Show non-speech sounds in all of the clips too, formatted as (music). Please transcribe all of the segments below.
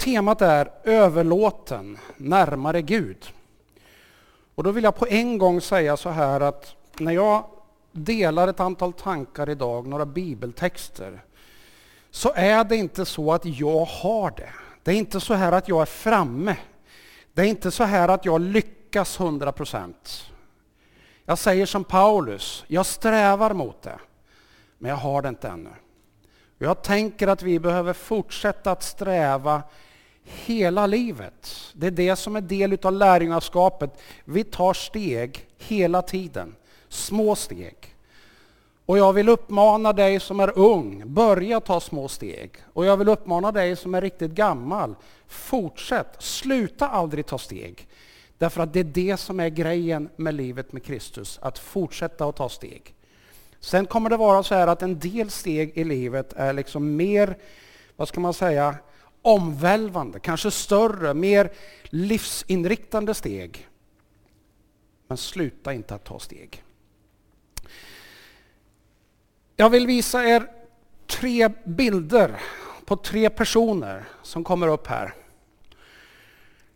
temat är överlåten, närmare Gud. Och då vill jag på en gång säga så här att när jag delar ett antal tankar idag, några bibeltexter, så är det inte så att jag har det. Det är inte så här att jag är framme. Det är inte så här att jag lyckas 100 procent. Jag säger som Paulus, jag strävar mot det, men jag har det inte ännu. Jag tänker att vi behöver fortsätta att sträva hela livet. Det är det som är del av lärjungaskapet. Vi tar steg hela tiden, små steg. Och jag vill uppmana dig som är ung, börja ta små steg. Och jag vill uppmana dig som är riktigt gammal, fortsätt, sluta aldrig ta steg. Därför att det är det som är grejen med livet med Kristus, att fortsätta att ta steg. Sen kommer det vara så här att en del steg i livet är liksom mer, vad ska man säga, omvälvande, kanske större, mer livsinriktande steg. Men sluta inte att ta steg. Jag vill visa er tre bilder på tre personer som kommer upp här.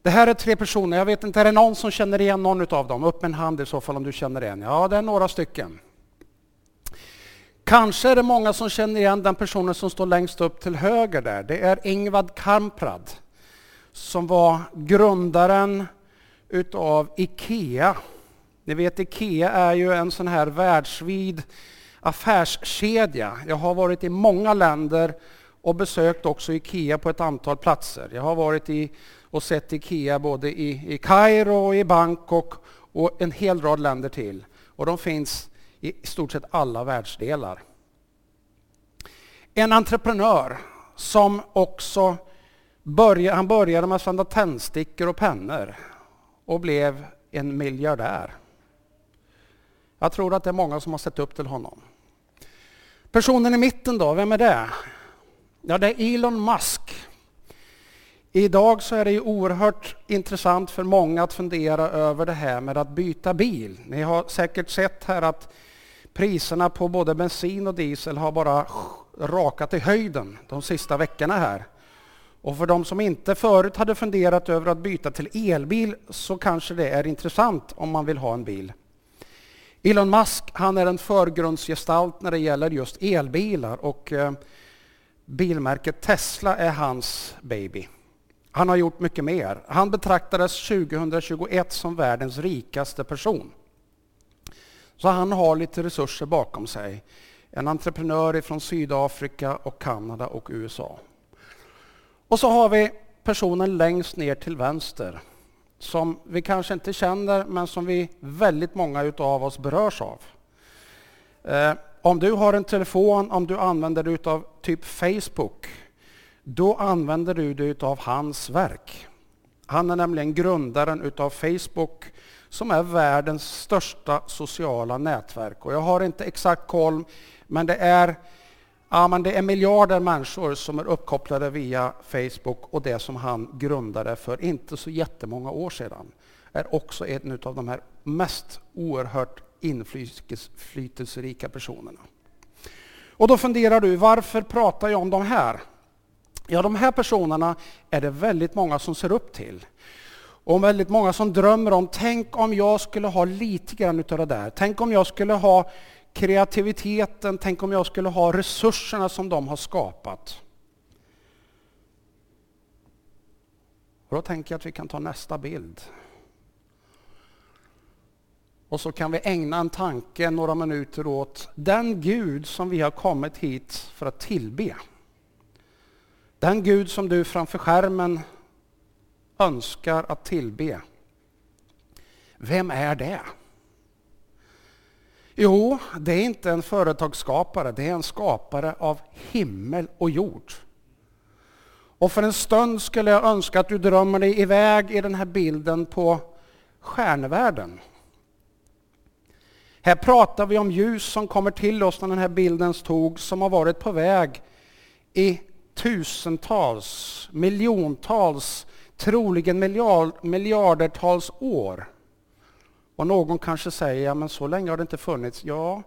Det här är tre personer, jag vet inte, är det någon som känner igen någon av dem? Upp med en hand i så fall om du känner igen. Ja, det är några stycken. Kanske är det många som känner igen den personen som står längst upp till höger där. Det är Ingvad Kamprad som var grundaren utav IKEA. Ni vet IKEA är ju en sån här världsvid affärskedja. Jag har varit i många länder och besökt också IKEA på ett antal platser. Jag har varit i och sett IKEA både i, i Kairo och i Bangkok och en hel rad länder till. Och de finns i stort sett alla världsdelar. En entreprenör som också började, han började med att sända tändstickor och pennor och blev en miljardär. Jag tror att det är många som har sett upp till honom. Personen i mitten då, vem är det? Ja, det är Elon Musk. Idag så är det ju oerhört intressant för många att fundera över det här med att byta bil. Ni har säkert sett här att priserna på både bensin och diesel har bara rakat i höjden de sista veckorna här. Och för de som inte förut hade funderat över att byta till elbil så kanske det är intressant om man vill ha en bil. Elon Musk han är en förgrundsgestalt när det gäller just elbilar och eh, bilmärket Tesla är hans baby. Han har gjort mycket mer. Han betraktades 2021 som världens rikaste person. Så han har lite resurser bakom sig. En entreprenör från Sydafrika och Kanada och USA. Och så har vi personen längst ner till vänster som vi kanske inte känner men som vi väldigt många av oss berörs av. Eh, om du har en telefon, om du använder dig av typ Facebook, då använder du dig av hans verk. Han är nämligen grundaren utav Facebook som är världens största sociala nätverk. Och jag har inte exakt koll, men det är, ja, men det är miljarder människor som är uppkopplade via Facebook och det som han grundade för inte så jättemånga år sedan är också en av de här mest oerhört inflytelserika personerna. Och då funderar du, varför pratar jag om de här? Ja, de här personerna är det väldigt många som ser upp till. Och väldigt många som drömmer om, tänk om jag skulle ha lite grann utav det där. Tänk om jag skulle ha kreativiteten, tänk om jag skulle ha resurserna som de har skapat. Och då tänker jag att vi kan ta nästa bild. Och så kan vi ägna en tanke, några minuter åt den Gud som vi har kommit hit för att tillbe. Den Gud som du framför skärmen önskar att tillbe. Vem är det? Jo, det är inte en företagsskapare, det är en skapare av himmel och jord. Och för en stund skulle jag önska att du drömmer dig iväg i den här bilden på stjärnvärlden. Här pratar vi om ljus som kommer till oss när den här bilden tog, som har varit på väg i tusentals, miljontals, troligen miljard, miljardertals år. Och någon kanske säger, ja men så länge har det inte funnits. Ja,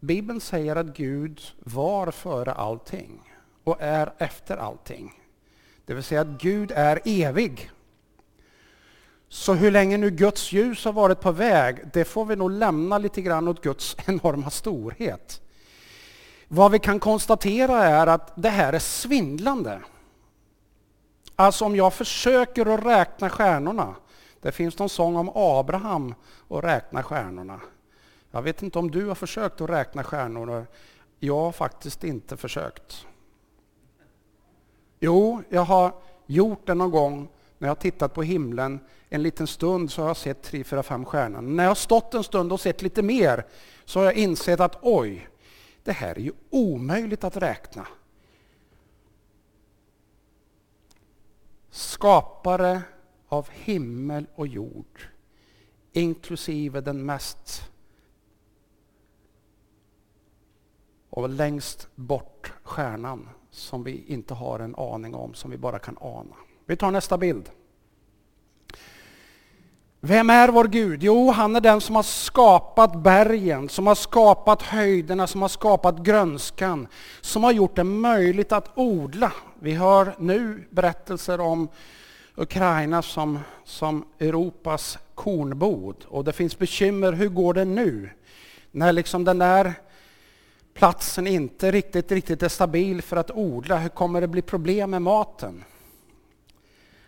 Bibeln säger att Gud var före allting och är efter allting. Det vill säga att Gud är evig. Så hur länge nu Guds ljus har varit på väg, det får vi nog lämna lite grann åt Guds (laughs) enorma storhet. Vad vi kan konstatera är att det här är svindlande. Alltså om jag försöker att räkna stjärnorna, det finns någon sång om Abraham och räkna stjärnorna. Jag vet inte om du har försökt att räkna stjärnor. Jag har faktiskt inte försökt. Jo, jag har gjort det någon gång när jag har tittat på himlen en liten stund så har jag sett tre, fyra, fem stjärnor. När jag har stått en stund och sett lite mer så har jag insett att oj, det här är ju omöjligt att räkna. Skapare av himmel och jord, inklusive den mest och längst bort stjärnan som vi inte har en aning om, som vi bara kan ana. Vi tar nästa bild. Vem är vår Gud? Jo, han är den som har skapat bergen, som har skapat höjderna, som har skapat grönskan, som har gjort det möjligt att odla. Vi hör nu berättelser om Ukraina som, som Europas kornbod och det finns bekymmer. Hur går det nu? När liksom den där platsen inte riktigt, riktigt är stabil för att odla, hur kommer det bli problem med maten?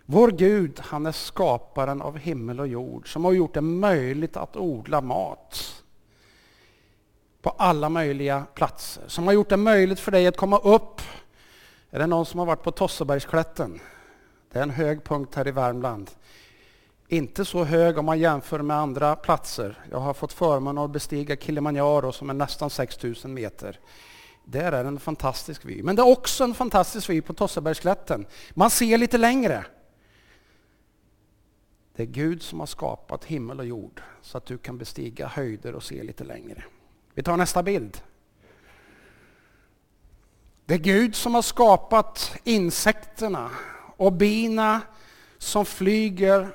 Vår Gud, han är skaparen av himmel och jord som har gjort det möjligt att odla mat på alla möjliga platser. Som har gjort det möjligt för dig att komma upp. Är det någon som har varit på Tossebergsklätten? Det är en hög punkt här i Värmland. Inte så hög om man jämför med andra platser. Jag har fått förmånen att bestiga Kilimanjaro som är nästan 6000 meter. Där är en fantastisk vy. Men det är också en fantastisk vy på Tossebergsklätten. Man ser lite längre. Det är Gud som har skapat himmel och jord så att du kan bestiga höjder och se lite längre. Vi tar nästa bild. Det är Gud som har skapat insekterna och bina som flyger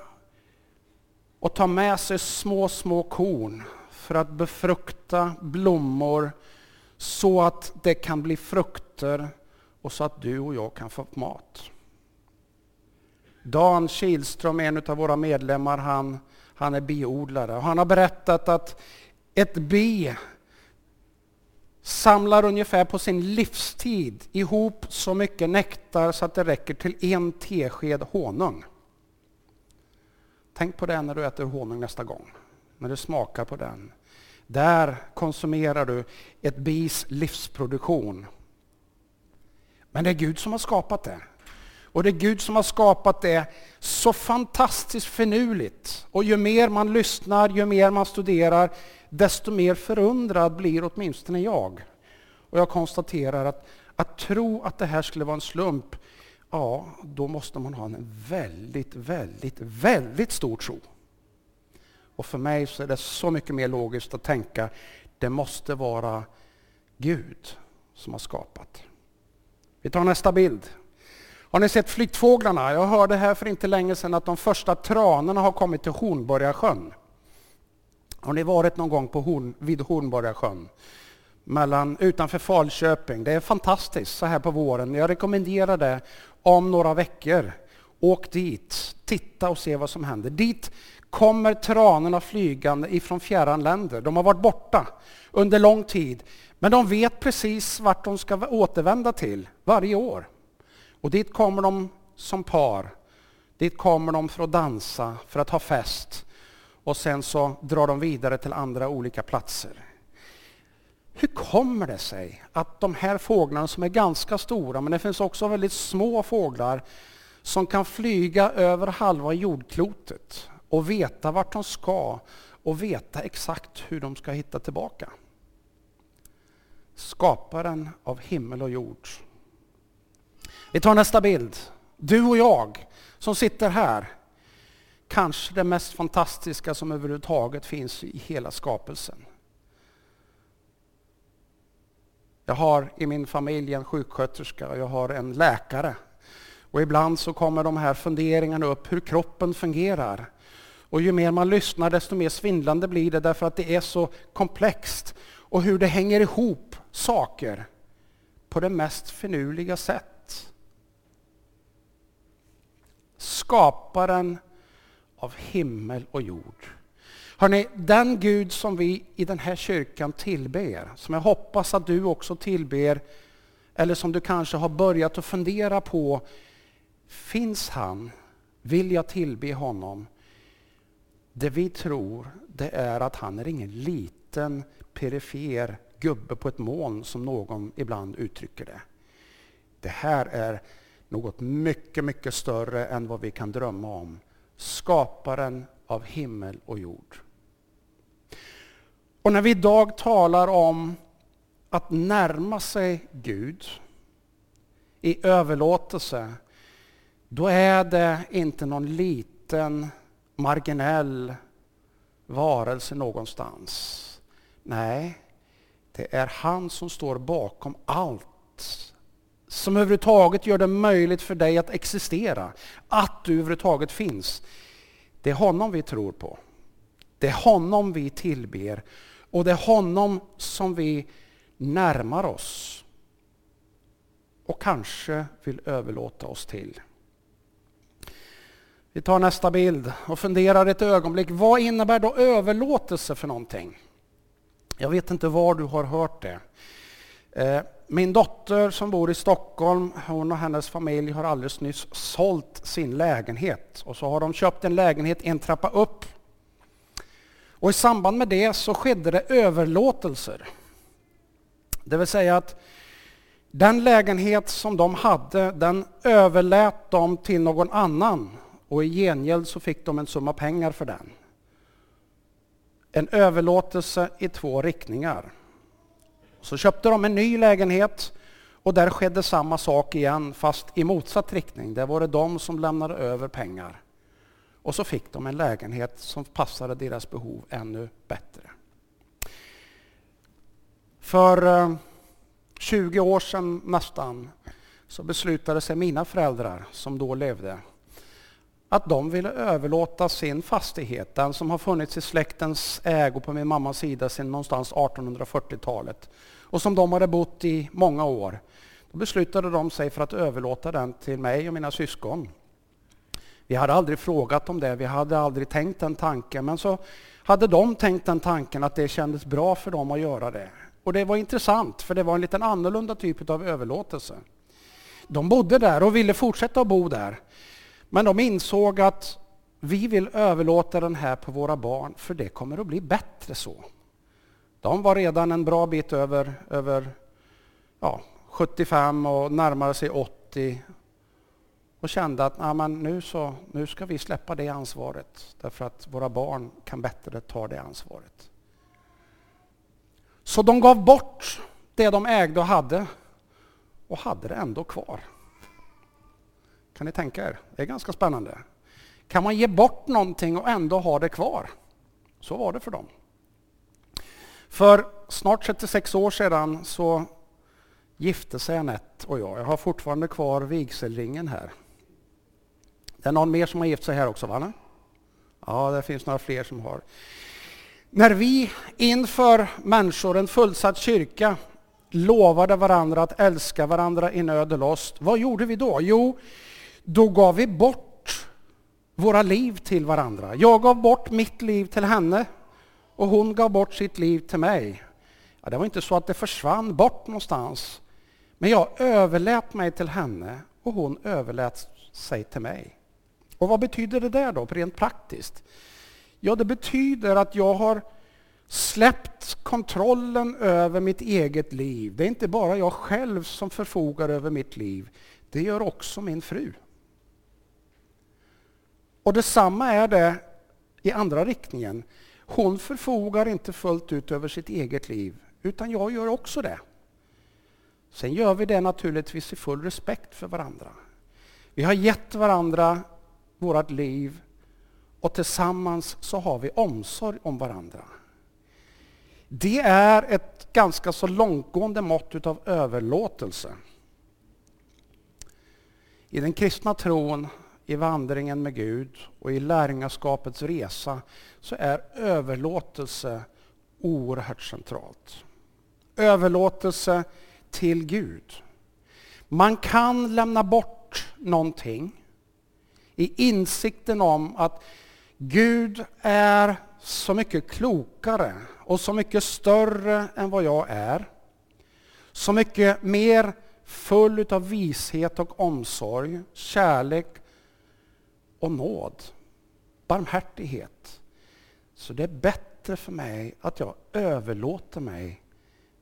och tar med sig små, små korn för att befrukta blommor så att det kan bli frukter och så att du och jag kan få mat. Dan Kihlström, en av våra medlemmar, han, han är biodlare. Han har berättat att ett bi samlar ungefär på sin livstid ihop så mycket nektar så att det räcker till en tesked honung. Tänk på det när du äter honung nästa gång, när du smakar på den. Där konsumerar du ett bis livsproduktion. Men det är Gud som har skapat det. Och det är Gud som har skapat det så fantastiskt finurligt. Och ju mer man lyssnar, ju mer man studerar, desto mer förundrad blir åtminstone jag. Och jag konstaterar att att tro att det här skulle vara en slump, ja, då måste man ha en väldigt, väldigt, väldigt stor tro. Och för mig så är det så mycket mer logiskt att tänka, det måste vara Gud som har skapat. Vi tar nästa bild. Har ni sett flyttfåglarna? Jag hörde här för inte länge sedan att de första tranorna har kommit till Hornborgasjön. Har ni varit någon gång på Horn, vid Hornborgasjön? Mellan, utanför Falköping. Det är fantastiskt så här på våren. Jag rekommenderar det om några veckor. Åk dit, titta och se vad som händer. Dit kommer tranorna flygande ifrån fjärran länder. De har varit borta under lång tid. Men de vet precis vart de ska återvända till varje år. Och dit kommer de som par. Dit kommer de för att dansa, för att ha fest. Och sen så drar de vidare till andra olika platser. Hur kommer det sig att de här fåglarna som är ganska stora, men det finns också väldigt små fåglar som kan flyga över halva jordklotet och veta vart de ska och veta exakt hur de ska hitta tillbaka. Skaparen av himmel och jord vi tar nästa bild. Du och jag som sitter här. Kanske det mest fantastiska som överhuvudtaget finns i hela skapelsen. Jag har i min familj en sjuksköterska och jag har en läkare. Och ibland så kommer de här funderingarna upp hur kroppen fungerar. Och ju mer man lyssnar desto mer svindlande blir det därför att det är så komplext. Och hur det hänger ihop saker på det mest finurliga sätt skaparen av himmel och jord. Hörrni, den Gud som vi i den här kyrkan tillber, som jag hoppas att du också tillber, eller som du kanske har börjat att fundera på, finns han? Vill jag tillbe honom? Det vi tror, det är att han är ingen liten perifer gubbe på ett moln som någon ibland uttrycker det. Det här är något mycket, mycket större än vad vi kan drömma om. Skaparen av himmel och jord. Och när vi idag talar om att närma sig Gud i överlåtelse, då är det inte någon liten marginell varelse någonstans. Nej, det är han som står bakom allt som överhuvudtaget gör det möjligt för dig att existera, att du överhuvudtaget finns. Det är honom vi tror på. Det är honom vi tillber och det är honom som vi närmar oss och kanske vill överlåta oss till. Vi tar nästa bild och funderar ett ögonblick. Vad innebär då överlåtelse för någonting? Jag vet inte var du har hört det. Eh, min dotter som bor i Stockholm, hon och hennes familj har alldeles nyss sålt sin lägenhet. Och så har de köpt en lägenhet en trappa upp. Och i samband med det så skedde det överlåtelser. Det vill säga att den lägenhet som de hade, den överlät de till någon annan. Och i gengäld så fick de en summa pengar för den. En överlåtelse i två riktningar. Så köpte de en ny lägenhet och där skedde samma sak igen fast i motsatt riktning. Där var det de som lämnade över pengar. Och så fick de en lägenhet som passade deras behov ännu bättre. För eh, 20 år sedan nästan så beslutade sig mina föräldrar som då levde att de ville överlåta sin fastighet, den som har funnits i släktens ägo på min mammas sida sedan någonstans 1840-talet och som de hade bott i många år. Då beslutade de sig för att överlåta den till mig och mina syskon. Vi hade aldrig frågat om det, vi hade aldrig tänkt den tanken, men så hade de tänkt den tanken att det kändes bra för dem att göra det. Och det var intressant, för det var en liten annorlunda typ av överlåtelse. De bodde där och ville fortsätta att bo där. Men de insåg att vi vill överlåta den här på våra barn för det kommer att bli bättre så. De var redan en bra bit över, över ja, 75 och närmade sig 80 och kände att ah, men nu, så, nu ska vi släppa det ansvaret därför att våra barn kan bättre ta det ansvaret. Så de gav bort det de ägde och hade och hade det ändå kvar. Kan ni tänka er? Det är ganska spännande. Kan man ge bort någonting och ändå ha det kvar? Så var det för dem. För snart 36 år sedan så gifte sig Anette och jag. Jag har fortfarande kvar vigselringen här. Det är någon mer som har gift sig här också, va? Ja, det finns några fler som har. När vi inför människor, en fullsatt kyrka, lovade varandra att älska varandra i nöd och lust, vad gjorde vi då? Jo, då gav vi bort våra liv till varandra. Jag gav bort mitt liv till henne och hon gav bort sitt liv till mig. Ja, det var inte så att det försvann bort någonstans. Men jag överlät mig till henne och hon överlät sig till mig. Och vad betyder det där då, rent praktiskt? Ja, det betyder att jag har släppt kontrollen över mitt eget liv. Det är inte bara jag själv som förfogar över mitt liv. Det gör också min fru. Och detsamma är det i andra riktningen. Hon förfogar inte fullt ut över sitt eget liv, utan jag gör också det. Sen gör vi det naturligtvis i full respekt för varandra. Vi har gett varandra vårt liv och tillsammans så har vi omsorg om varandra. Det är ett ganska så långtgående mått av överlåtelse. I den kristna tron i vandringen med Gud och i lärjungaskapets resa så är överlåtelse oerhört centralt. Överlåtelse till Gud. Man kan lämna bort någonting I insikten om att Gud är så mycket klokare och så mycket större än vad jag är. Så mycket mer full av vishet och omsorg, kärlek och nåd, barmhärtighet. Så det är bättre för mig att jag överlåter mig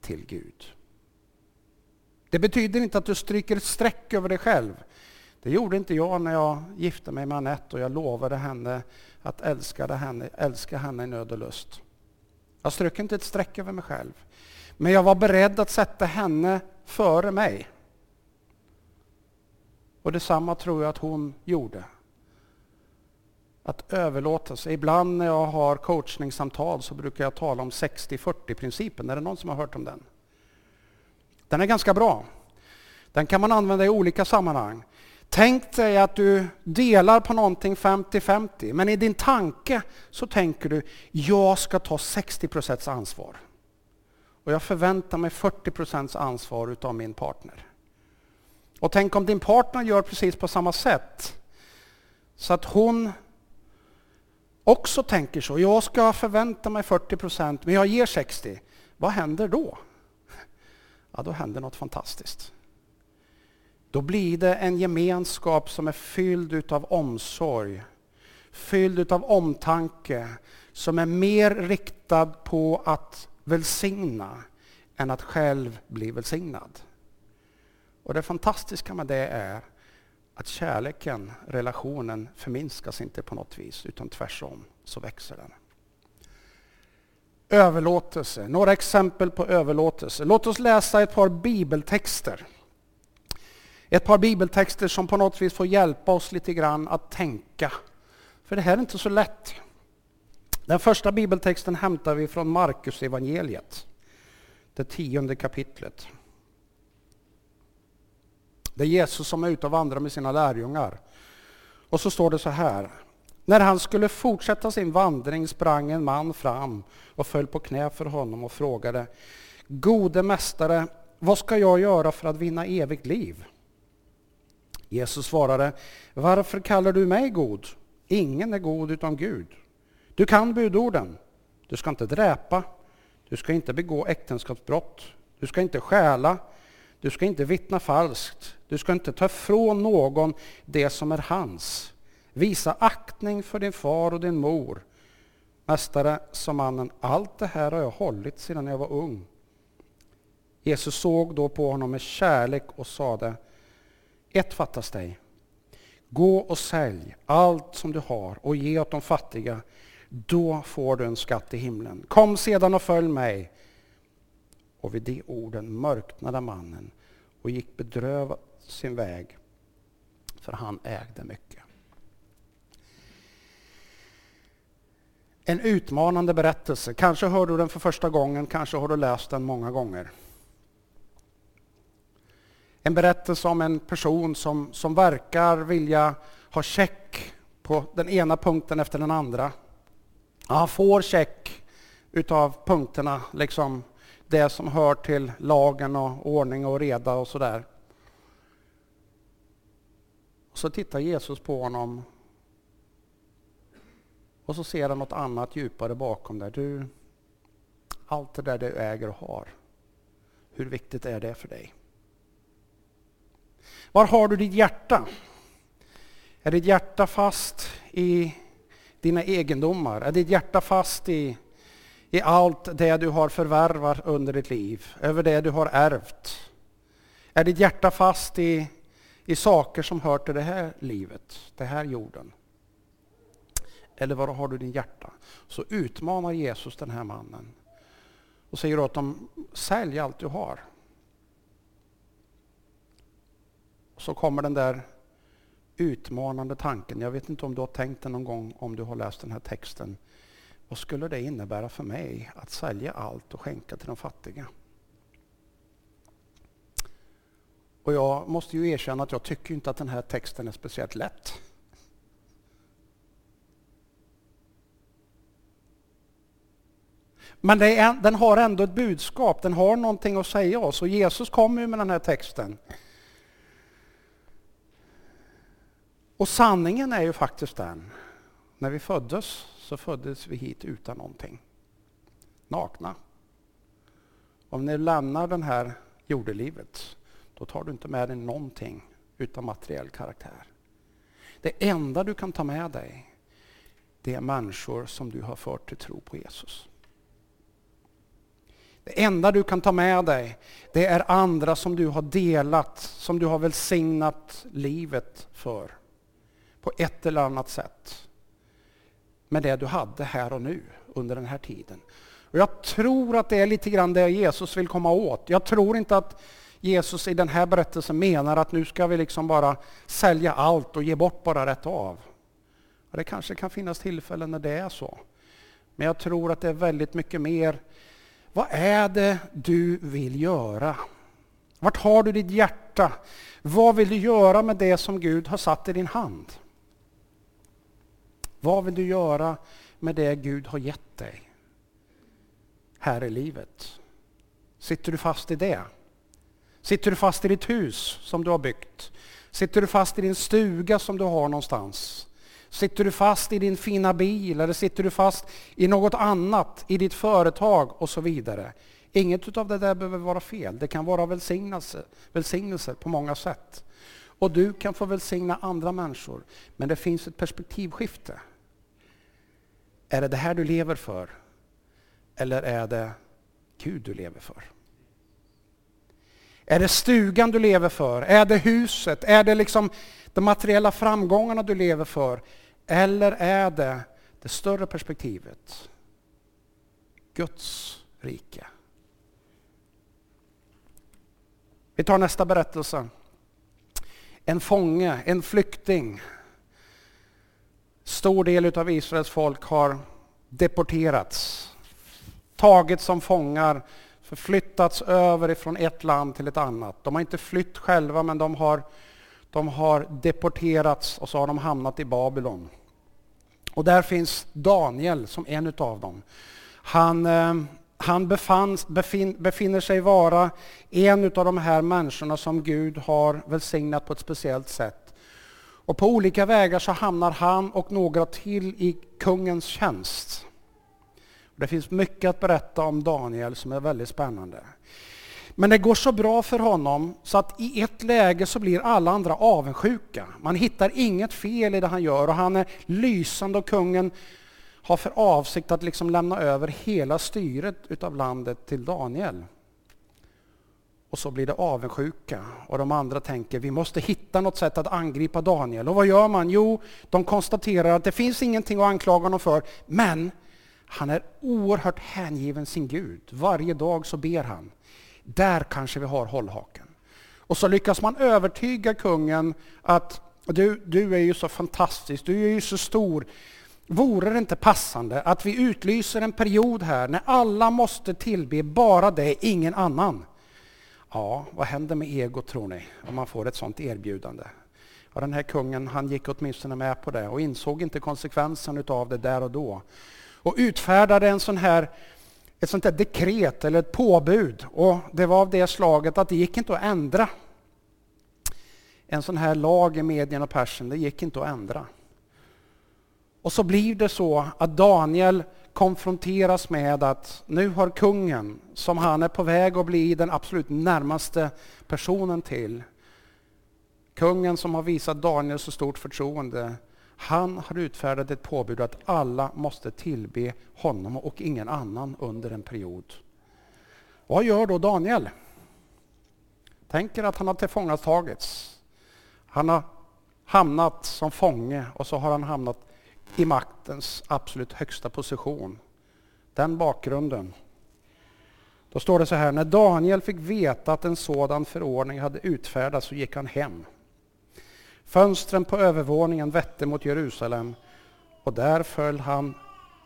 till Gud. Det betyder inte att du stryker ett streck över dig själv. Det gjorde inte jag när jag gifte mig med Anette och jag lovade henne att älska henne, älska henne i nöd och lust. Jag strök inte ett streck över mig själv. Men jag var beredd att sätta henne före mig. Och detsamma tror jag att hon gjorde. Att överlåta sig. Ibland när jag har coachningssamtal så brukar jag tala om 60-40-principen. Är det någon som har hört om den? Den är ganska bra. Den kan man använda i olika sammanhang. Tänk dig att du delar på någonting 50-50, men i din tanke så tänker du, jag ska ta 60 ansvar. Och jag förväntar mig 40 ansvar utav min partner. Och tänk om din partner gör precis på samma sätt. Så att hon också tänker så, jag ska förvänta mig 40 procent, men jag ger 60. Vad händer då? Ja, då händer något fantastiskt. Då blir det en gemenskap som är fylld utav omsorg, fylld utav omtanke, som är mer riktad på att välsigna än att själv bli välsignad. Och det fantastiska med det är att kärleken, relationen, förminskas inte på något vis, utan tvärtom så växer den. Överlåtelse, några exempel på överlåtelse. Låt oss läsa ett par bibeltexter. Ett par bibeltexter som på något vis får hjälpa oss lite grann att tänka. För det här är inte så lätt. Den första bibeltexten hämtar vi från Markus evangeliet, det tionde kapitlet. Det är Jesus som är ute och vandrar med sina lärjungar. Och så står det så här. När han skulle fortsätta sin vandring sprang en man fram och föll på knä för honom och frågade Gode mästare, vad ska jag göra för att vinna evigt liv? Jesus svarade, varför kallar du mig god? Ingen är god utan Gud. Du kan budorden. Du ska inte dräpa. Du ska inte begå äktenskapsbrott. Du ska inte stjäla. Du ska inte vittna falskt. Du ska inte ta ifrån någon det som är hans. Visa aktning för din far och din mor. Mästare, sa mannen, allt det här har jag hållit sedan jag var ung. Jesus såg då på honom med kärlek och sade, ett fattas dig. Gå och sälj allt som du har och ge åt de fattiga. Då får du en skatt i himlen. Kom sedan och följ mig. Och vid de orden mörknade mannen och gick bedrövad sin väg, för han ägde mycket. En utmanande berättelse. Kanske hör du den för första gången, kanske har du läst den många gånger. En berättelse om en person som, som verkar vilja ha check på den ena punkten efter den andra. Han får check utav punkterna, liksom det som hör till lagen och ordning och reda och sådär. Så tittar Jesus på honom och så ser han något annat djupare bakom där. Du, allt det där du äger och har, hur viktigt är det för dig? Var har du ditt hjärta? Är ditt hjärta fast i dina egendomar? Är ditt hjärta fast i, i allt det du har förvärvat under ditt liv? Över det du har ärvt? Är ditt hjärta fast i, i saker som hör till det här livet, den här jorden? Eller var har du din hjärta? Så utmanar Jesus den här mannen och säger åt dem, sälj allt du har. så kommer den där utmanande tanken. Jag vet inte om du har tänkt den någon gång om du har läst den här texten. Vad skulle det innebära för mig att sälja allt och skänka till de fattiga? Och jag måste ju erkänna att jag tycker inte att den här texten är speciellt lätt. Men är, den har ändå ett budskap, den har någonting att säga oss. Och Jesus kommer ju med den här texten. Och sanningen är ju faktiskt den, när vi föddes så föddes vi hit utan någonting. Nakna. Om ni lämnar den här jordelivet, då tar du inte med dig någonting utan materiell karaktär. Det enda du kan ta med dig, det är människor som du har fört till tro på Jesus. Det enda du kan ta med dig, det är andra som du har delat, som du har välsignat livet för. På ett eller annat sätt. Med det du hade här och nu, under den här tiden. Och jag tror att det är lite grann det Jesus vill komma åt. Jag tror inte att Jesus i den här berättelsen menar att nu ska vi liksom bara sälja allt och ge bort bara rätt av. Det kanske kan finnas tillfällen när det är så. Men jag tror att det är väldigt mycket mer vad är det du vill göra? Vart har du ditt hjärta? Vad vill du göra med det som Gud har satt i din hand? Vad vill du göra med det Gud har gett dig här i livet? Sitter du fast i det? Sitter du fast i ditt hus som du har byggt? Sitter du fast i din stuga som du har någonstans? Sitter du fast i din fina bil eller sitter du fast i något annat, i ditt företag och så vidare. Inget av det där behöver vara fel. Det kan vara välsignelse, välsignelser på många sätt. Och du kan få välsigna andra människor. Men det finns ett perspektivskifte. Är det det här du lever för? Eller är det Gud du lever för? Är det stugan du lever för? Är det huset? Är det liksom de materiella framgångarna du lever för? Eller är det det större perspektivet? Guds rike. Vi tar nästa berättelse. En fånge, en flykting. Stor del av Israels folk har deporterats, tagits som fångar, förflyttats över ifrån ett land till ett annat. De har inte flytt själva men de har de har deporterats och så har de hamnat i Babylon. Och där finns Daniel som en utav dem. Han, eh, han befanns, befin, befinner sig vara en utav de här människorna som Gud har välsignat på ett speciellt sätt. Och på olika vägar så hamnar han och några till i kungens tjänst. Det finns mycket att berätta om Daniel som är väldigt spännande. Men det går så bra för honom så att i ett läge så blir alla andra avundsjuka. Man hittar inget fel i det han gör och han är lysande och kungen har för avsikt att liksom lämna över hela styret utav landet till Daniel. Och så blir det avundsjuka och de andra tänker vi måste hitta något sätt att angripa Daniel. Och vad gör man? Jo, de konstaterar att det finns ingenting att anklaga honom för, men han är oerhört hängiven sin Gud. Varje dag så ber han. Där kanske vi har hållhaken. Och så lyckas man övertyga kungen att du, du är ju så fantastisk, du är ju så stor. Vore det inte passande att vi utlyser en period här när alla måste tillbe bara dig, ingen annan? Ja, vad händer med ego tror ni, om man får ett sådant erbjudande? Ja, den här kungen han gick åtminstone med på det och insåg inte konsekvensen av det där och då. Och utfärdade en sån här ett sånt här dekret eller ett påbud. Och det var av det slaget att det gick inte att ändra. En sån här lag i medien och persen, det gick inte att ändra. Och så blir det så att Daniel konfronteras med att nu har kungen, som han är på väg att bli den absolut närmaste personen till, kungen som har visat Daniel så stort förtroende, han har utfärdat ett påbud att alla måste tillbe honom och ingen annan under en period. Vad gör då Daniel? Tänker att han har tillfångatagits. Han har hamnat som fånge och så har han hamnat i maktens absolut högsta position. Den bakgrunden. Då står det så här, när Daniel fick veta att en sådan förordning hade utfärdats så gick han hem. Fönstren på övervåningen vette mot Jerusalem och där föll han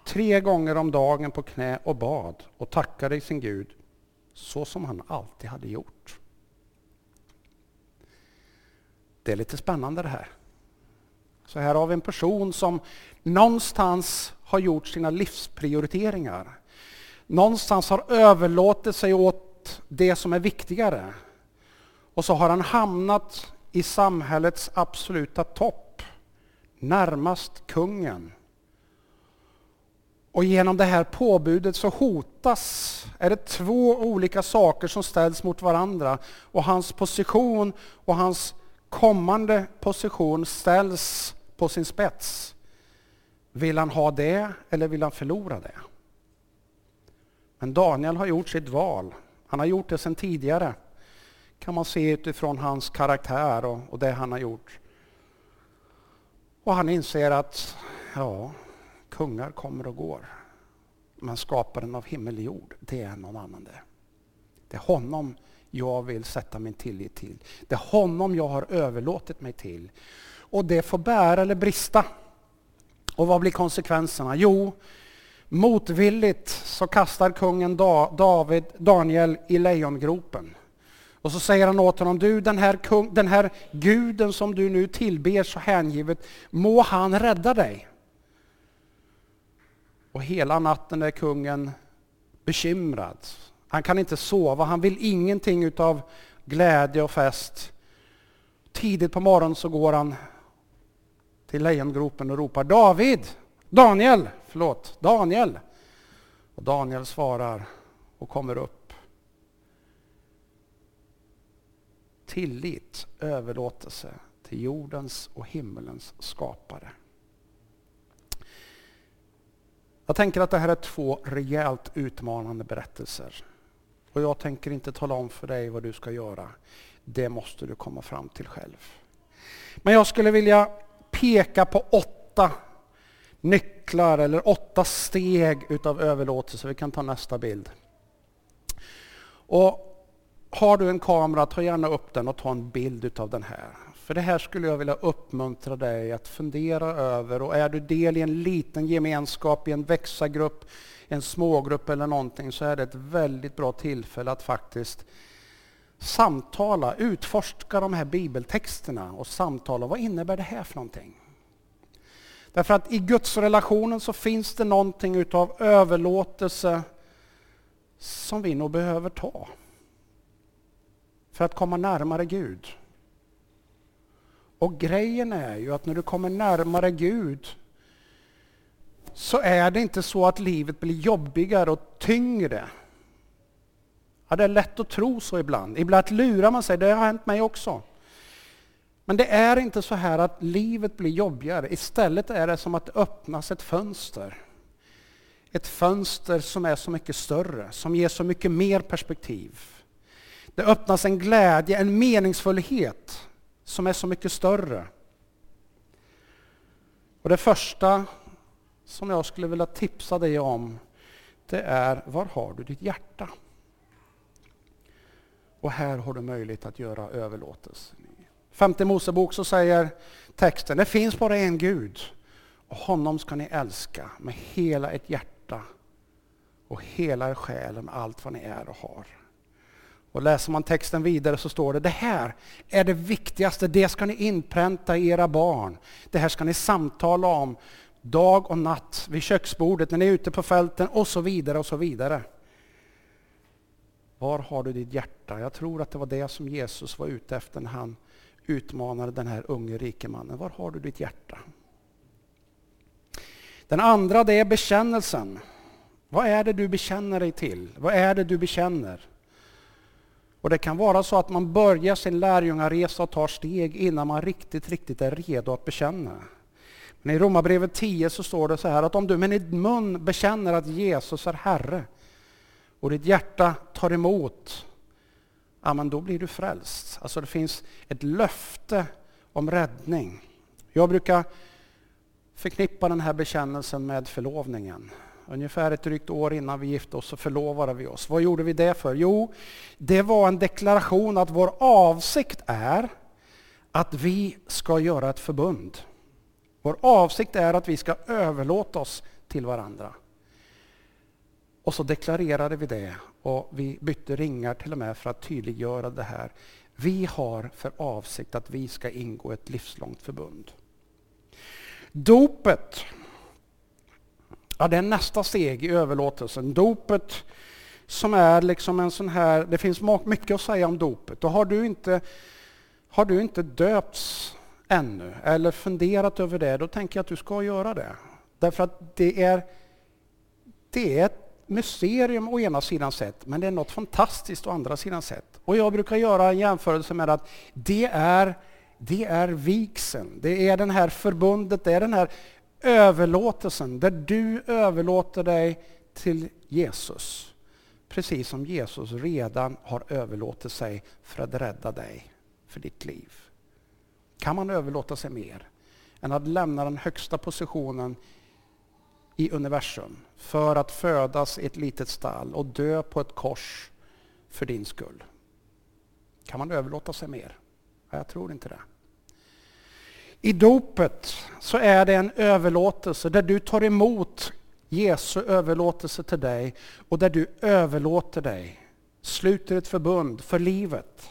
tre gånger om dagen på knä och bad och tackade sin Gud så som han alltid hade gjort. Det är lite spännande det här. Så här har vi en person som någonstans har gjort sina livsprioriteringar. Någonstans har överlåtit sig åt det som är viktigare. Och så har han hamnat i samhällets absoluta topp närmast kungen. Och genom det här påbudet så hotas, är det två olika saker som ställs mot varandra. Och hans position och hans kommande position ställs på sin spets. Vill han ha det eller vill han förlora det? Men Daniel har gjort sitt val. Han har gjort det sedan tidigare. kan man se utifrån hans karaktär och, och det han har gjort. Och han inser att ja, kungar kommer och går. Men skaparen av himmel och jord, det är någon annan det. Det är honom jag vill sätta min tillit till. Det är honom jag har överlåtit mig till. Och det får bära eller brista. Och vad blir konsekvenserna? Jo, motvilligt så kastar kungen David, Daniel i lejongropen. Och så säger han åt honom, du den här, kung, den här guden som du nu tillber så hängivet, må han rädda dig. Och hela natten är kungen bekymrad. Han kan inte sova, han vill ingenting utav glädje och fest. Tidigt på morgonen så går han till lejongropen och ropar David, Daniel, förlåt, Daniel. Och Daniel svarar och kommer upp. Tillit, överlåtelse till jordens och himmelens skapare. Jag tänker att det här är två rejält utmanande berättelser. Och jag tänker inte tala om för dig vad du ska göra. Det måste du komma fram till själv. Men jag skulle vilja peka på åtta nycklar eller åtta steg utav överlåtelse. Vi kan ta nästa bild. Och har du en kamera, ta gärna upp den och ta en bild utav den här. För det här skulle jag vilja uppmuntra dig att fundera över och är du del i en liten gemenskap, i en växagrupp, en smågrupp eller någonting så är det ett väldigt bra tillfälle att faktiskt samtala, utforska de här bibeltexterna och samtala. Vad innebär det här för någonting? Därför att i gudsrelationen så finns det någonting utav överlåtelse som vi nog behöver ta. För att komma närmare Gud. Och grejen är ju att när du kommer närmare Gud så är det inte så att livet blir jobbigare och tyngre. Ja, det är lätt att tro så ibland. Ibland lurar man sig, det har hänt mig också. Men det är inte så här att livet blir jobbigare. Istället är det som att det öppnas ett fönster. Ett fönster som är så mycket större, som ger så mycket mer perspektiv. Det öppnas en glädje, en meningsfullhet som är så mycket större. Och Det första som jag skulle vilja tipsa dig om, det är var har du ditt hjärta? Och här har du möjlighet att göra överlåtelse. Femte Mosebok så säger texten, det finns bara en Gud och honom ska ni älska med hela ert hjärta och hela er själ med allt vad ni är och har. Och läser man texten vidare så står det, det här är det viktigaste, det ska ni inpränta i era barn. Det här ska ni samtala om dag och natt vid köksbordet, när ni är ute på fälten och så vidare och så vidare. Var har du ditt hjärta? Jag tror att det var det som Jesus var ute efter när han utmanade den här unge rike mannen. Var har du ditt hjärta? Den andra det är bekännelsen. Vad är det du bekänner dig till? Vad är det du bekänner? Och Det kan vara så att man börjar sin lärjungaresa och tar steg innan man riktigt, riktigt är redo att bekänna. Men i Romarbrevet 10 så står det så här att om du med din mun bekänner att Jesus är Herre och ditt hjärta tar emot, ja men då blir du frälst. Alltså det finns ett löfte om räddning. Jag brukar förknippa den här bekännelsen med förlovningen. Ungefär ett drygt år innan vi gifte oss så förlovade vi oss. Vad gjorde vi det för? Jo, det var en deklaration att vår avsikt är att vi ska göra ett förbund. Vår avsikt är att vi ska överlåta oss till varandra. Och så deklarerade vi det och vi bytte ringar till och med för att tydliggöra det här. Vi har för avsikt att vi ska ingå ett livslångt förbund. Dopet, ja, det är nästa steg i överlåtelsen. Dopet som är liksom en sån här, det finns mycket att säga om dopet. Och har du inte, har du inte döpts ännu eller funderat över det, då tänker jag att du ska göra det. Därför att det är, det är ett mysterium å ena sidan sett, men det är något fantastiskt å andra sidan sett. Och jag brukar göra en jämförelse med att det är, det är vigseln, det är det här förbundet, det är den här överlåtelsen där du överlåter dig till Jesus. Precis som Jesus redan har överlåtit sig för att rädda dig, för ditt liv. Kan man överlåta sig mer än att lämna den högsta positionen i universum för att födas i ett litet stall och dö på ett kors för din skull? Kan man överlåta sig mer? Jag tror inte det. I dopet så är det en överlåtelse där du tar emot Jesu överlåtelse till dig och där du överlåter dig, sluter ett förbund för livet.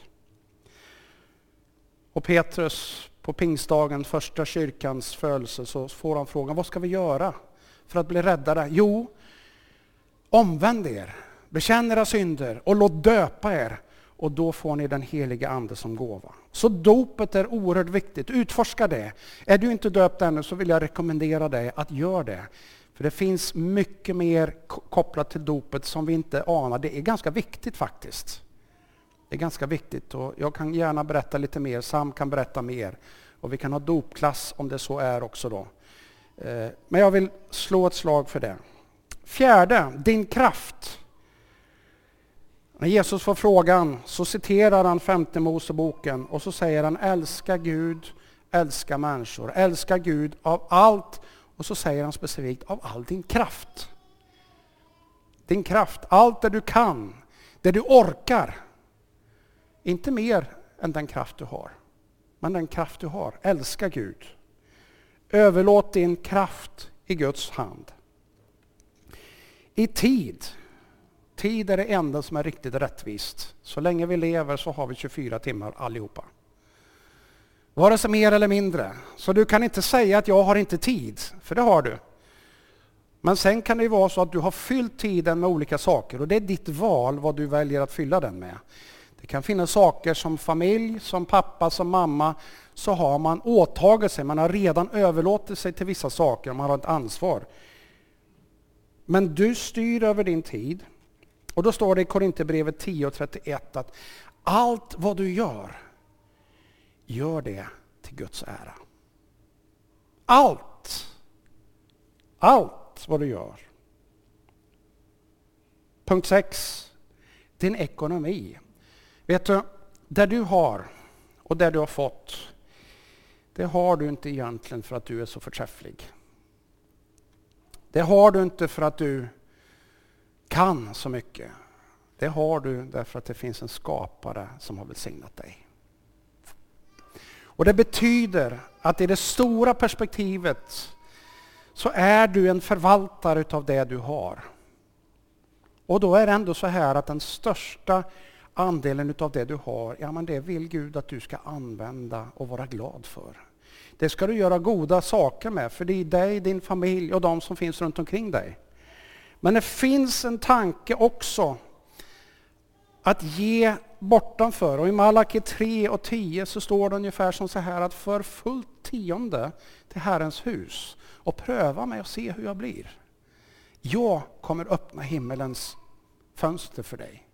Och Petrus på pingstdagen, första kyrkans födelse, så får han frågan, vad ska vi göra för att bli räddade? Jo, omvänd er, bekänn era synder och låt döpa er och då får ni den heliga Ande som gåva. Så dopet är oerhört viktigt, utforska det. Är du inte döpt ännu så vill jag rekommendera dig att göra det. För det finns mycket mer kopplat till dopet som vi inte anar. Det är ganska viktigt faktiskt. Det är ganska viktigt och jag kan gärna berätta lite mer, Sam kan berätta mer. Och vi kan ha dopklass om det så är också då. Eh, men jag vill slå ett slag för det. Fjärde, din kraft. När Jesus får frågan så citerar han femte Moseboken och så säger han älska Gud, älska människor, älska Gud av allt och så säger han specifikt av all din kraft. Din kraft, allt det du kan, det du orkar. Inte mer än den kraft du har, men den kraft du har. Älska Gud. Överlåt din kraft i Guds hand. I tid, tid är det enda som är riktigt rättvist. Så länge vi lever så har vi 24 timmar allihopa. Vare sig mer eller mindre. Så du kan inte säga att jag har inte tid, för det har du. Men sen kan det ju vara så att du har fyllt tiden med olika saker och det är ditt val vad du väljer att fylla den med. Det kan finnas saker som familj, som pappa, som mamma, så har man åtagit sig, man har redan överlåtit sig till vissa saker, man har ett ansvar. Men du styr över din tid. Och då står det i Korinthierbrevet 10.31 att allt vad du gör, Gör det till Guds ära. Allt, allt vad du gör. Punkt 6. Din ekonomi. Vet du, det du har och det du har fått, det har du inte egentligen för att du är så förträfflig. Det har du inte för att du kan så mycket. Det har du därför att det finns en skapare som har välsignat dig. Och Det betyder att i det stora perspektivet så är du en förvaltare av det du har. Och då är det ändå så här att den största andelen av det du har, ja men det vill Gud att du ska använda och vara glad för. Det ska du göra goda saker med, för det är dig, din familj och de som finns runt omkring dig. Men det finns en tanke också att ge bortanför. Och i Malaki 3 och 10 så står det ungefär som så här att för fullt tionde till Herrens hus och pröva mig och se hur jag blir. Jag kommer öppna himmelens fönster för dig.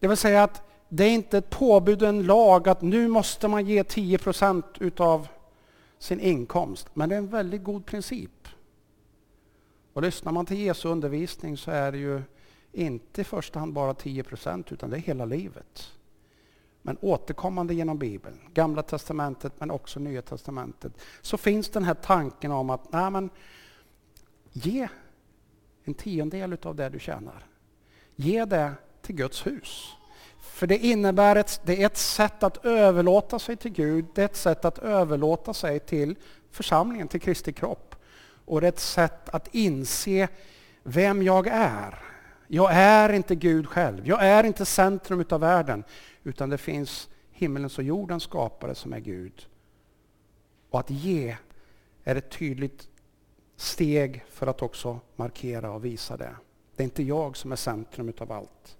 Det vill säga att det är inte ett påbud en lag att nu måste man ge 10 procent utav sin inkomst. Men det är en väldigt god princip. Och lyssnar man till Jesu undervisning så är det ju inte i första hand bara 10 procent, utan det är hela livet. Men återkommande genom Bibeln, Gamla Testamentet men också Nya Testamentet, så finns den här tanken om att nej, men, ge en tiondel av det du tjänar. Ge det till Guds hus. För det innebär ett, det är ett sätt att överlåta sig till Gud, det är ett sätt att överlåta sig till församlingen, till Kristi kropp. Och det är ett sätt att inse vem jag är jag är inte Gud själv. Jag är inte centrum av världen. Utan det finns himmelens och jordens skapare som är Gud. Och att ge är ett tydligt steg för att också markera och visa det. Det är inte jag som är centrum av allt.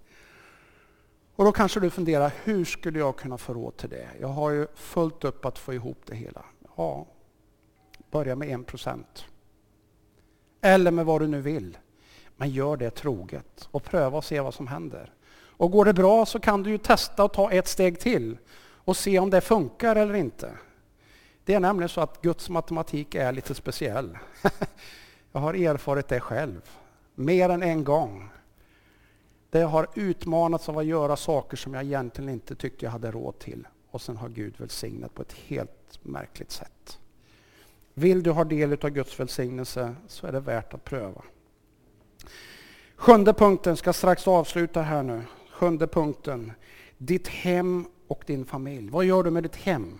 Och då kanske du funderar, hur skulle jag kunna få råd till det? Jag har ju fullt upp att få ihop det hela. Ja, börja med en procent. Eller med vad du nu vill. Men gör det troget och pröva och se vad som händer. Och går det bra så kan du ju testa och ta ett steg till och se om det funkar eller inte. Det är nämligen så att Guds matematik är lite speciell. (laughs) Jag har erfarit det själv, mer än en gång. Där jag har utmanats av att göra saker som jag egentligen inte tyckte jag hade råd till. Och sen har Gud välsignat på ett helt märkligt sätt. Vill du ha del av Guds välsignelse så är det värt att pröva. Sjunde punkten, ska strax avsluta här nu. Sjunde punkten, ditt hem och din familj. Vad gör du med ditt hem?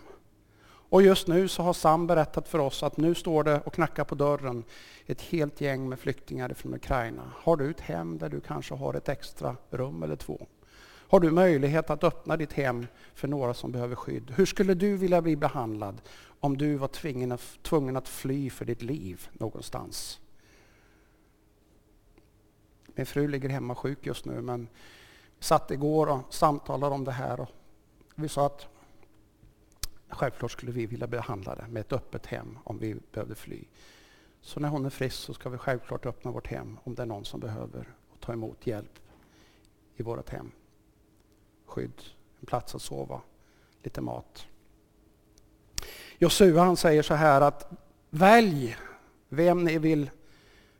Och just nu så har Sam berättat för oss att nu står det och knackar på dörren ett helt gäng med flyktingar från Ukraina. Har du ett hem där du kanske har ett extra rum eller två? Har du möjlighet att öppna ditt hem för några som behöver skydd? Hur skulle du vilja bli behandlad om du var tvungen att, tvungen att fly för ditt liv någonstans? Min fru ligger hemma sjuk just nu men vi satt igår och samtalade om det här. Och vi sa att självklart skulle vi vilja behandla det med ett öppet hem om vi behövde fly. Så när hon är frisk så ska vi självklart öppna vårt hem om det är någon som behöver och ta emot hjälp i vårt hem. Skydd, en plats att sova, lite mat. Josua han säger så här att välj vem ni vill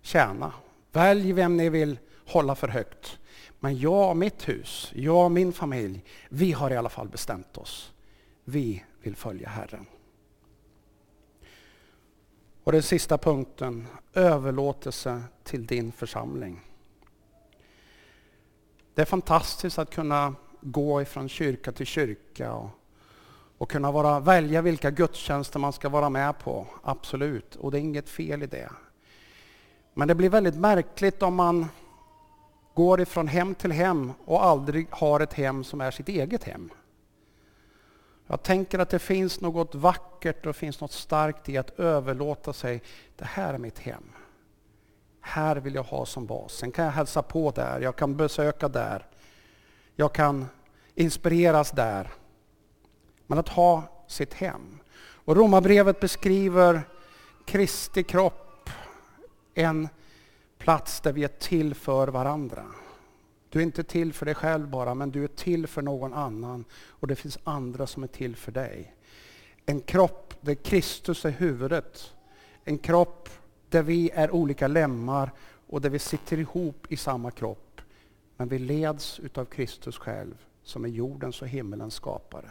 tjäna. Välj vem ni vill hålla för högt. Men jag och mitt hus, jag och min familj, vi har i alla fall bestämt oss. Vi vill följa Herren. Och den sista punkten, överlåtelse till din församling. Det är fantastiskt att kunna gå ifrån kyrka till kyrka och, och kunna vara, välja vilka gudstjänster man ska vara med på. Absolut, och det är inget fel i det. Men det blir väldigt märkligt om man går ifrån hem till hem och aldrig har ett hem som är sitt eget hem. Jag tänker att det finns något vackert och finns något starkt i att överlåta sig. Det här är mitt hem. Här vill jag ha som bas. Sen kan jag hälsa på där, jag kan besöka där. Jag kan inspireras där. Men att ha sitt hem. Och Romarbrevet beskriver Kristi kropp, en plats där vi är till för varandra. Du är inte till för dig själv bara, men du är till för någon annan. Och det finns andra som är till för dig. En kropp där Kristus är huvudet. En kropp där vi är olika lemmar och där vi sitter ihop i samma kropp. Men vi leds utav Kristus själv som är jordens och himmelens skapare.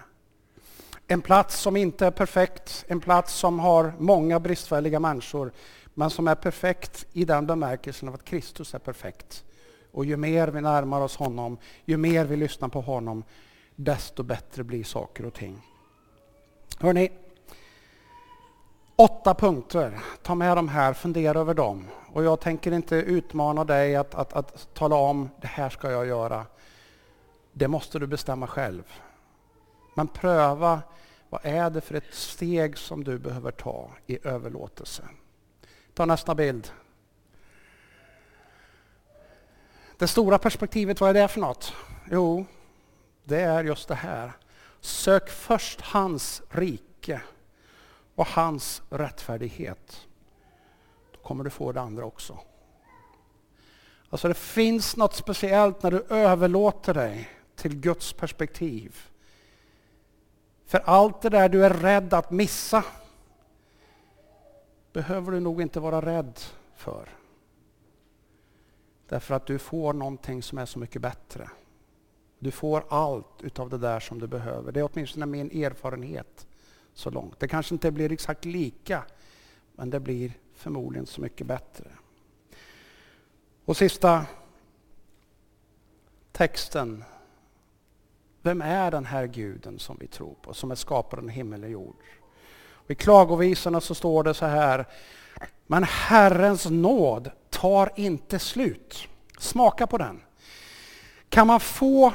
En plats som inte är perfekt, en plats som har många bristfälliga människor, men som är perfekt i den bemärkelsen av att Kristus är perfekt. Och ju mer vi närmar oss honom, ju mer vi lyssnar på honom, desto bättre blir saker och ting. Hörrni, åtta punkter. Ta med de här, fundera över dem. Och jag tänker inte utmana dig att, att, att tala om, det här ska jag göra. Det måste du bestämma själv. Men pröva, vad är det för ett steg som du behöver ta i överlåtelse? Ta nästa bild. Det stora perspektivet, vad är det för något? Jo, det är just det här. Sök först hans rike och hans rättfärdighet. Då kommer du få det andra också. Alltså det finns något speciellt när du överlåter dig till Guds perspektiv. För allt det där du är rädd att missa behöver du nog inte vara rädd för. Därför att du får någonting som är så mycket bättre. Du får allt utav det där som du behöver. Det är åtminstone min erfarenhet så långt. Det kanske inte blir exakt lika, men det blir förmodligen så mycket bättre. Och sista texten. Vem är den här guden som vi tror på, som är skaparen av himmel och jord? Och I klagovisorna så står det så här. Men Herrens nåd tar inte slut. Smaka på den. Kan man få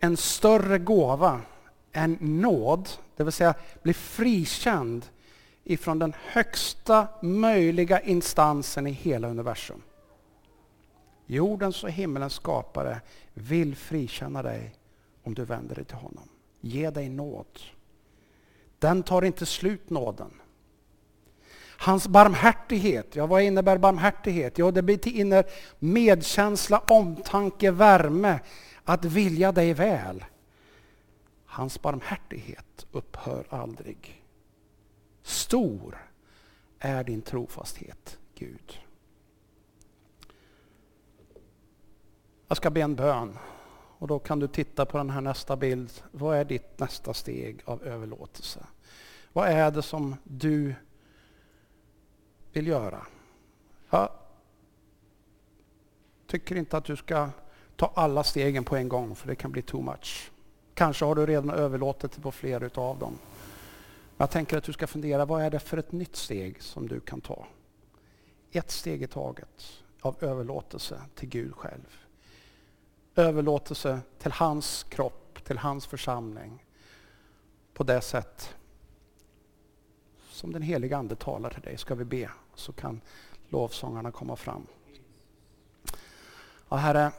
en större gåva än nåd, det vill säga bli frikänd ifrån den högsta möjliga instansen i hela universum. Jordens och himmelens skapare vill frikänna dig om du vänder dig till honom. Ge dig nåd. Den tar inte slut, nåden. Hans barmhärtighet, ja vad innebär barmhärtighet? Jo, det betyder medkänsla, omtanke, värme, att vilja dig väl. Hans barmhärtighet upphör aldrig. Stor är din trofasthet, Gud. Jag ska be en bön och då kan du titta på den här nästa bild. Vad är ditt nästa steg av överlåtelse? Vad är det som du vill göra? Jag tycker inte att du ska ta alla stegen på en gång för det kan bli too much. Kanske har du redan överlåtit det på flera utav dem. Jag tänker att du ska fundera, vad är det för ett nytt steg som du kan ta? Ett steg i taget av överlåtelse till Gud själv. Överlåtelse till hans kropp, till hans församling. På det sätt som den heliga Ande talar till dig ska vi be, så kan lovsångarna komma fram. Ja, Herre,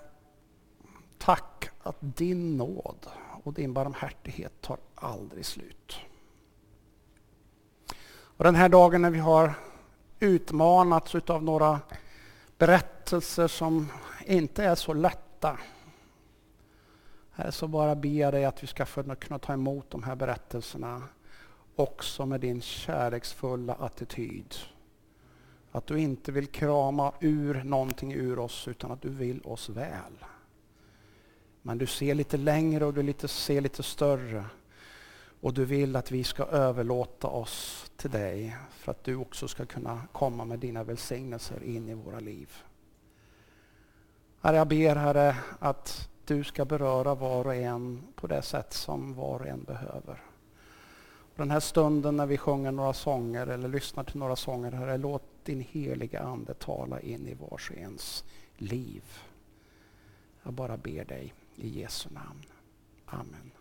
tack att din nåd och din barmhärtighet tar aldrig slut. Och den här dagen när vi har utmanats av några berättelser som inte är så lätta. Här så bara ber jag dig att vi ska kunna ta emot de här berättelserna också med din kärleksfulla attityd. Att du inte vill krama ur någonting ur oss utan att du vill oss väl. Men du ser lite längre och du lite, ser lite större. Och du vill att vi ska överlåta oss till dig för att du också ska kunna komma med dina välsignelser in i våra liv. Herre, jag ber Herre att du ska beröra var och en på det sätt som var och en behöver. Den här stunden när vi sjunger några sånger eller lyssnar till några sånger, Herre, låt din heliga Ande tala in i vars och ens liv. Jag bara ber dig i Jesu namn. Amen.